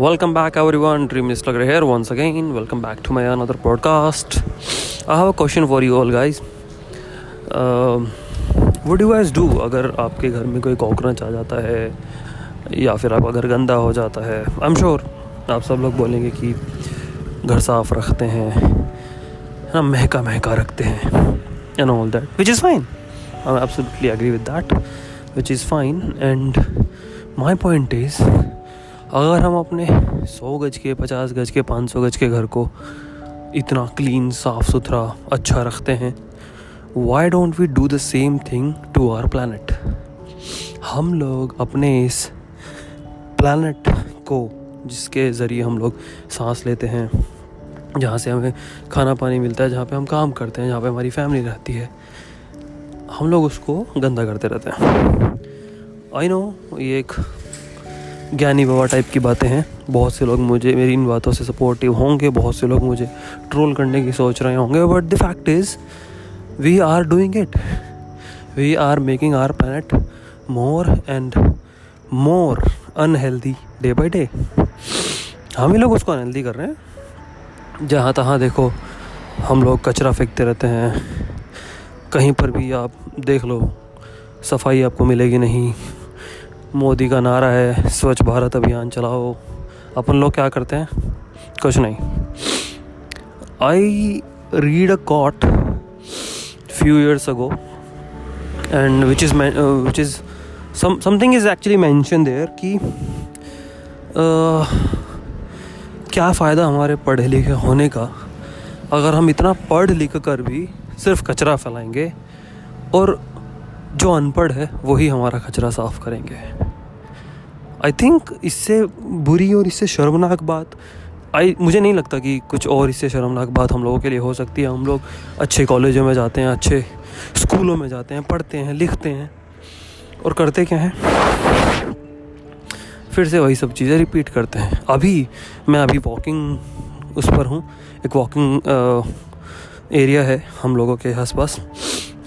Welcome back everyone dream is लगे here once again welcome back to my another podcast I have a question for you all guys would you as do अगर आपके घर में कोई cockroach आ जाता है? या फिर आपका घर गंदा हो जाता है? आई एम श्योर आप सब लोग बोलेंगे कि घर साफ़ रखते हैं ना, महका महका रखते हैं and all that which is fine I am agree with that which is fine and my point is अगर हम अपने सौ गज के, पचास गज के, पाँच सौ गज के घर को इतना क्लीन साफ़ सुथरा अच्छा रखते हैं why don't we do the same thing to our planet हम लोग अपने इस प्लानट को, जिसके ज़रिए हम लोग सांस लेते हैं, जहाँ से हमें खाना पानी मिलता है, जहाँ पे हम काम करते हैं, जहाँ पे हमारी फैमिली रहती है, हम लोग उसको गंदा करते रहते हैं। आई नो ये एक ज्ञानी बाबा टाइप की बातें हैं। बहुत से लोग मुझे, मेरी इन बातों से सपोर्टिव होंगे, बहुत से लोग मुझे ट्रोल करने की सोच रहे होंगे but the fact is we are doing it we are making our planet more and more unhealthy day by day हम ही लोग उसको अनहेल्दी कर रहे हैं। जहाँ तहाँ देखो, हम लोग कचरा फेंकते रहते हैं। कहीं पर भी आप देख लो, सफ़ाई आपको मिलेगी नहीं। मोदी का नारा है स्वच्छ भारत अभियान चलाओ। अपन लोग क्या करते हैं? कुछ नहीं। I read a quote few years ago and which is which is something is actually mention there कि uh, क्या फ़ायदा हमारे पढ़े लिखे होने का? अगर हम इतना पढ़ लिख कर भी सिर्फ़ कचरा फैलाएँगे और जो अनपढ़ है वही हमारा कचरा साफ़ करेंगे। आई थिंक इससे बुरी और इससे शर्मनाक बात आई मुझे नहीं लगता कि कुछ और इससे शर्मनाक बात हम लोगों के लिए हो सकती है। हम लोग अच्छे कॉलेजों में जाते हैं, अच्छे स्कूलों में जाते हैं, पढ़ते हैं, लिखते हैं और करते क्या हैं? फिर से वही सब चीज़ें रिपीट करते हैं। अभी, मैं अभी वॉकिंग उस पर हूँ। एक वॉकिंग एरिया है हम लोगों के आसपास।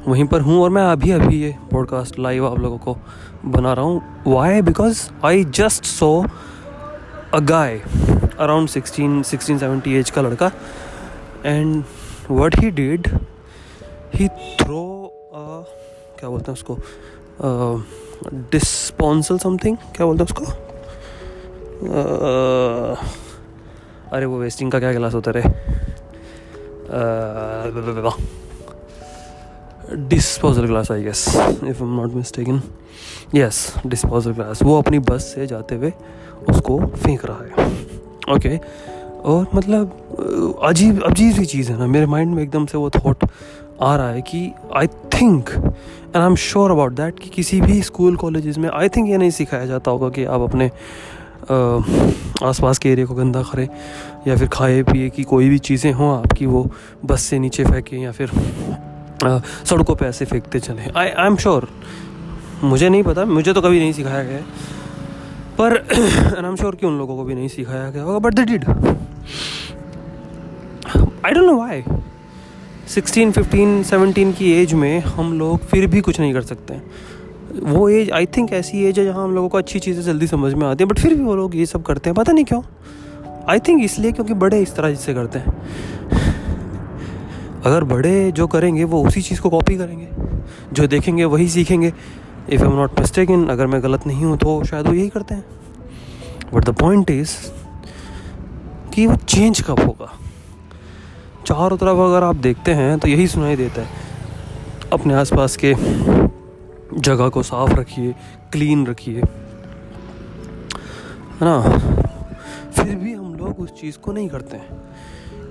वहीं पर हूँ और मैं अभी अभी ये पॉडकास्ट लाइव आप लोगों को बना रहा हूँ। Why because I just saw a guy around sixteen sixteen seventy age का लड़का and what he did he throw क्या बोलते हैं उसको? डिस्पॉन्सल समथिंग क्या बोलते हैं उसको? अरे वो वेस्टिंग का क्या गिलास होता है uh, disposal glass I guess if am not mistaken yes disposal glass वो अपनी बस से जाते हुए उसको फेंक रहा है। Okay okay. और मतलब अजीब अजीब सी चीज़ है ना। मेरे माइंड में एकदम से वो थॉट आ रहा है कि I think and I am sure about that कि किसी भी स्कूल कॉलेजेस में आई थिंक ये नहीं सिखाया जाता होगा कि आप अपने आसपास के एरिया को गंदा करें, या फिर खाए पिए की कोई भी चीज़ें हों आपकी, वो बस से नीचे फेंकें, या फिर सड़कों पे ऐसे फेंकते चले। आई आई एम श्योर मुझे नहीं पता मुझे तो कभी नहीं सिखाया गया। पर आई एम श्योर कि उन लोगों को भी नहीं सिखाया गया होगा but they did I don't know why 16, 15, 17 की एज में हम लोग फिर भी कुछ नहीं कर सकते। वो एज आई थिंक ऐसी एज है जहाँ हम लोगों को अच्छी चीज़ें जल्दी समझ में आती हैं बट फिर भी वो लोग ये सब करते हैं। पता नहीं क्यों। आई थिंक इसलिए क्योंकि बड़े इस तरह से करते हैं। अगर बड़े जो करेंगे, वो उसी चीज़ को कॉपी करेंगे। जो देखेंगे, वही सीखेंगे। If I am not mistaken अगर मैं गलत नहीं हूँ तो शायद वो यही करते हैं। बट द पॉइंट इज़ कि वो चेंज कब होगा? चारों तरफ़ अगर आप देखते हैं तो यही सुनाई देता है। अपने आसपास के जगह को साफ़ रखिए क्लीन रखिए। है ना? फिर भी हम लोग उस चीज़ को नहीं करते हैं।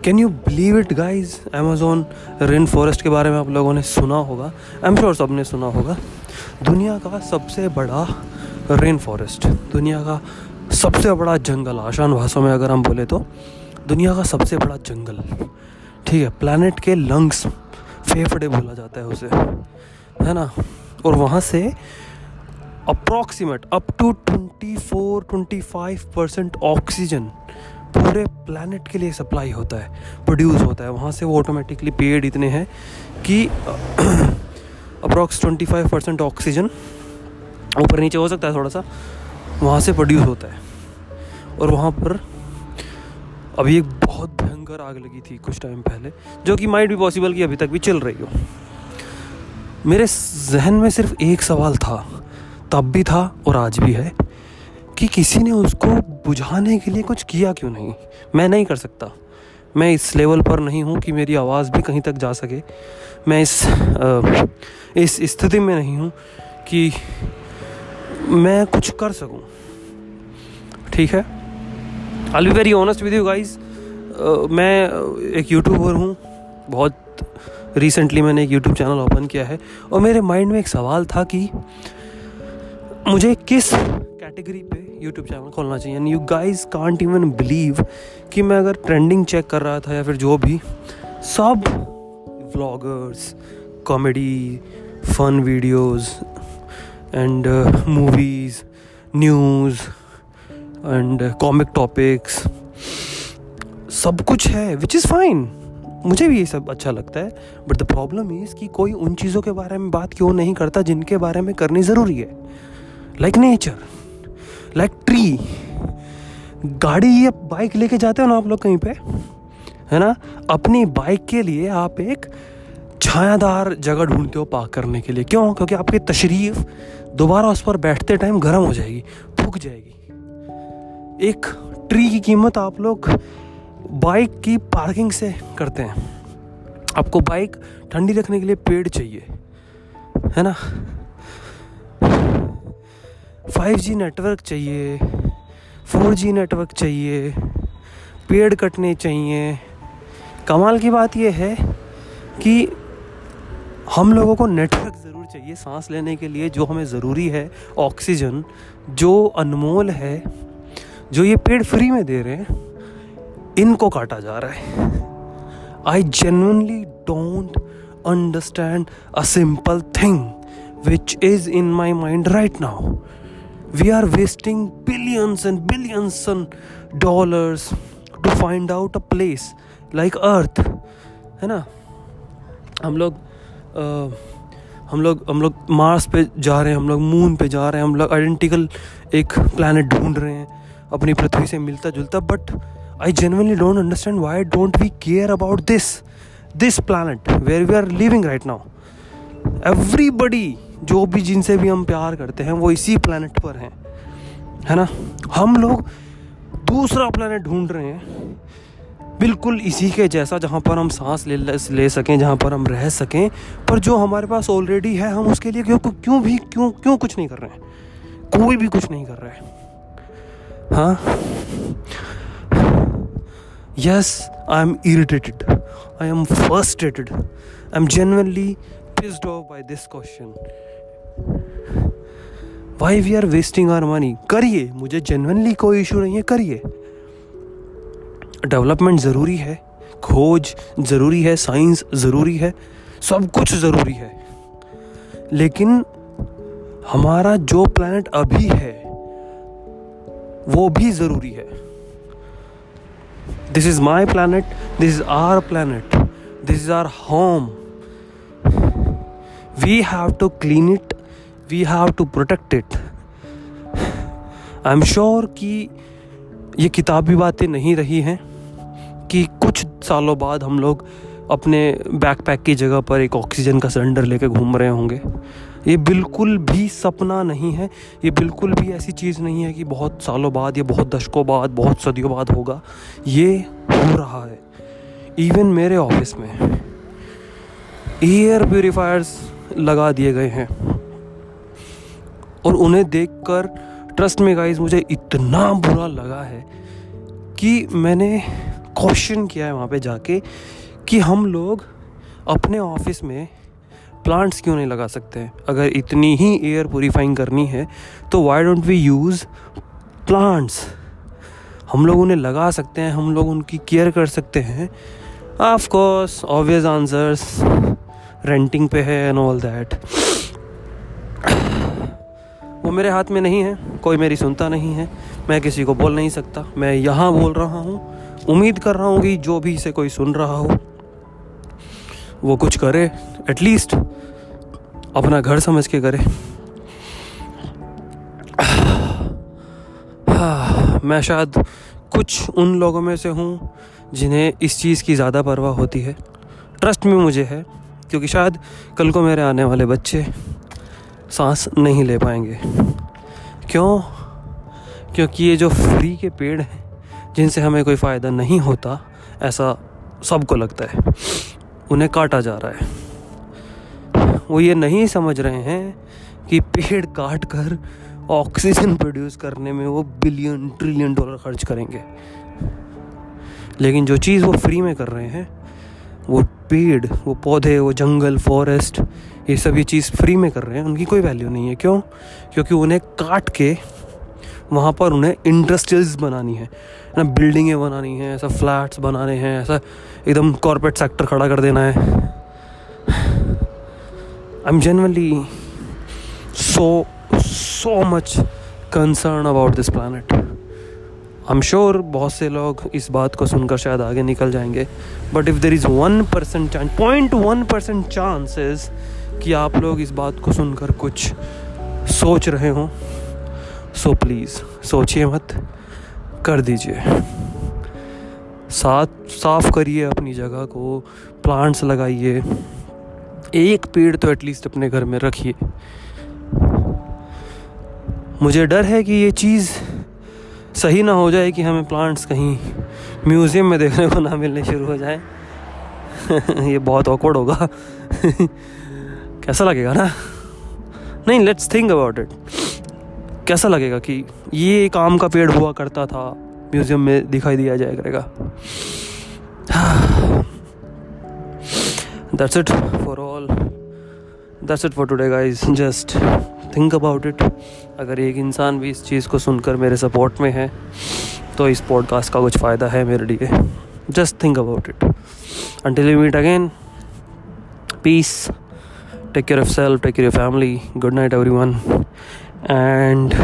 Can you believe it guys Amazon rain forest के बारे में आप लोगों ने सुना होगा। आई एम श्योर सबने सुना होगा। दुनिया का सबसे बड़ा रेन फॉरेस्ट दुनिया का सबसे बड़ा जंगल, आसान भाषा में अगर हम बोले तो दुनिया का सबसे बड़ा जंगल, ठीक है? प्लानट के लंग्स फेफड़े बोला जाता है उसे, है ना? और वहाँ से approximate up to twenty four twenty five percent oxygen पूरे प्लानट के लिए सप्लाई होता है प्रोड्यूस होता है। वहाँ से वो ऑटोमेटिकली पेड़ इतने हैं कि approx twenty five percent oxygen ऊपर नीचे हो सकता है थोड़ा सा, वहाँ से प्रोड्यूस होता है। और वहाँ पर अभी एक बहुत भयंकर आग लगी थी कुछ टाइम पहले, जो कि माइट भी पॉसिबल कि अभी तक भी चल रही हो। मेरे जहन में सिर्फ़ एक सवाल था, तब भी था और आज भी है। कि किसी ने उसको बुझाने के लिए कुछ किया क्यों नहीं? मैं नहीं कर सकता। मैं इस लेवल पर नहीं हूँ कि मेरी आवाज़ भी कहीं तक जा सके। मैं इस आ, इस स्थिति में नहीं हूँ कि मैं कुछ कर सकूँ। ठीक है? I be very honest with you guys मैं एक यूट्यूबर हूँ। बहुत रिसेंटली मैंने एक यूट्यूब चैनल ओपन किया है। और मेरे माइंड में एक सवाल था कि मुझे किस कैटेगरी पे यूट्यूब चैनल खोलना चाहिए। And you guys can't even believe कि मैं अगर ट्रेंडिंग चेक कर रहा था या फिर जो भी, सब vloggers comedy fun videos and movies news and comic topics सब कुछ है विच इज़ फाइन मुझे भी ये सब अच्छा लगता है। बट द प्रॉब्लम इज़ कि कोई उन चीज़ों के बारे में बात क्यों नहीं करता जिनके बारे में करनी ज़रूरी है? Like like nature like tree गाड़ी या बाइक लेके जाते हो ना आप लोग कहीं पे, है ना? अपनी बाइक के लिए आप एक छायादार जगह ढूंढते हो पार्क करने के लिए। क्यों? क्योंकि आपकी तशरीफ़ दोबारा उस पर बैठते टाइम गर्म हो जाएगी फूक जाएगी। एक ट्री की कीमत आप लोग बाइक की पार्किंग से करते हैं। आपको बाइक ठंडी रखने के लिए पेड़ चाहिए, है ना? फाइव जी नेटवर्क चाहिए, फोर जी नेटवर्क चाहिए, पेड़ कटने चाहिए। कमाल की बात यह है कि हम लोगों को नेटवर्क ज़रूर चाहिए सांस लेने के लिए, जो हमें ज़रूरी है, ऑक्सीजन, जो अनमोल है, जो ये पेड़ फ्री में दे रहे हैं, इनको काटा जा रहा है। I genuinely don't understand a simple thing which is in my mind right now we are wasting billions and billions and dollars to find out a place like earth, है ना? हम लोग हम लोग हम लोग मार्स पे जा रहे हैं, हम लोग मून पे जा रहे हैं, हम लोग आइडेंटिकल एक प्लानट ढूंढ रहे हैं, अपनी पृथ्वी से मिलता जुलता but I genuinely don't understand why don't we care about this this planet where we are living right now everybody जो भी जिनसे भी हम प्यार करते हैं, वो इसी प्लानट पर हैं। है ना? हम लोग दूसरा प्लानट ढूंढ रहे हैं। बिल्कुल इसी के जैसा जहाँ पर हम सांस ले ले सकें, जहाँ पर हम रह सकें। पर जो हमारे पास ऑलरेडी है, हम उसके लिए क्यों क्यों भी, क्यों क्यों कुछ नहीं कर रहे हैं? कोई भी कुछ नहीं कर रहा है। हाँ? Yes I am irritated I am frustrated I am genuinely pissed off by this question why we are wasting our money करिए, मुझे जेनवनली कोई इशू नहीं है, करिए। डेवलपमेंट ज़रूरी है, खोज ज़रूरी है साइंस ज़रूरी है, सब कुछ ज़रूरी है। लेकिन हमारा जो प्लानट अभी है, वो भी ज़रूरी है। This is my planet this is our planet this is our home we have to clean it we have to protect it I am sure कि ये किताबी बातें नहीं रही हैं कि कुछ सालों बाद हम लोग अपने बैकपैक की जगह पर एक ऑक्सीजन का सिलेंडर लेकर घूम रहे होंगे। ये बिल्कुल भी सपना नहीं है, ये बिल्कुल भी ऐसी चीज़ नहीं है कि बहुत सालों बाद या बहुत दशकों बाद, बहुत सदियों बाद होगा। ये हो रहा है इवन मेरे ऑफ़िस में। एयर प्योरीफायर्स लगा दिए गए हैं। और उन्हें देखकर ट्रस्ट में गाइस मुझे इतना बुरा लगा है कि मैंने क्वेश्चन किया है वहाँ पे जाके कि हम लोग अपने ऑफ़िस में प्लांट्स क्यों नहीं लगा सकते? अगर इतनी ही एयर प्योरीफाइंग करनी है तो why don't we use plants हम लोग उन्हें लगा सकते हैं, हम लोग उनकी केयर कर सकते हैं। Of course obvious answers ranting पे है एंड ऑल दैट वो मेरे हाथ में नहीं है, कोई मेरी सुनता नहीं है, मैं किसी को बोल नहीं सकता। मैं यहाँ बोल रहा हूँ, उम्मीद कर रहा हूँ कि जो भी इसे कोई सुन रहा हो, वो कुछ करे एटलीस्ट अपना घर समझ के करे। मैं शायद कुछ उन लोगों में से हूँ जिन्हें इस चीज़ की ज़्यादा परवाह होती है। ट्रस्ट में मुझे है, क्योंकि शायद कल को मेरे आने वाले बच्चे सांस नहीं ले पाएँगे। क्यों? क्योंकि ये जो फ्री के पेड़ हैं, जिनसे हमें कोई फ़ायदा नहीं होता, ऐसा सबको लगता है। उन्हें काटा जा रहा है। वो ये नहीं समझ रहे हैं कि पेड़ काट कर ऑक्सीजन प्रोड्यूस करने में वो बिलियन, ट्रिलियन डॉलर खर्च करेंगे। लेकिन जो चीज़ वो फ्री में कर रहे हैं वो पेड़, वो पौधे, वो जंगल फॉरेस्ट ये सभी चीज़ फ्री में कर रहे हैं। उनकी कोई वैल्यू नहीं है। क्यों? क्योंकि उन्हें काट के वहाँ पर उन्हें इंडस्ट्रीज़ बनानी है। ना बिल्डिंगें बनानी हैं, ऐसा फ्लैट्स बनाने हैं, ऐसा एकदम कॉरपोरेट सेक्टर खड़ा कर देना है। I am generally so so much concern about this planet am sure बहुत से लोग इस बात को सुनकर शायद आगे निकल जाएँगे but if there is one percent chance point one percent chances कि आप लोग इस बात को सुनकर कुछ सोच रहे हों सो प्लीज़ सोचिए मत, कर दीजिए। साथ, साफ़ करिए अपनी जगह को प्लांट्स लगाइए, एक पेड़ तो एटलीस्ट अपने घर में रखिए। मुझे डर है कि ये चीज़ सही ना हो जाए कि हमें प्लांट्स कहीं म्यूज़ियम में देखने को ना मिलने शुरू हो जाए। ये बहुत ऑकवर्ड होगा। कैसा लगेगा ना? नहीं लेट्स थिंक अबाउट इट कैसा लगेगा कि ये एक आम का पेड़ हुआ करता था म्यूज़ियम में दिखाई दिया जाया करेगा। That's it for all that's it for today guys just think about it अगर एक इंसान भी इस चीज़ को सुनकर मेरे सपोर्ट में है तो इस पॉडकास्ट का कुछ फ़ायदा है मेरे लिए। Just think about it until you meet again peace take care of self take care of family good night everyone and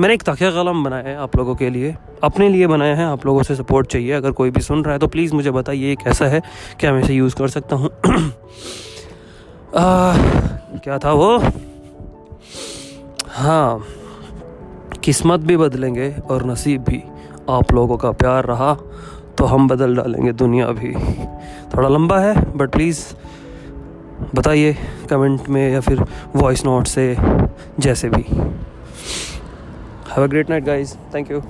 मैंने एक तकिया कलम बनाया है आप लोगों के लिए। अपने लिए बनाया है, आप लोगों से सपोर्ट चाहिए। अगर कोई भी सुन रहा है तो प्लीज़ मुझे बताइए कैसा है? क्या मैं इसे यूज़ कर सकता हूँ? क्या था वो? हाँ किस्मत भी बदलेंगे और नसीब भी। आप लोगों का प्यार रहा तो हम बदल डालेंगे दुनिया भी। थोड़ा लंबा है बट प्लीज़ बताइए कमेंट में या फिर वॉइस नोट से, जैसे भी। Have a great night guys thank you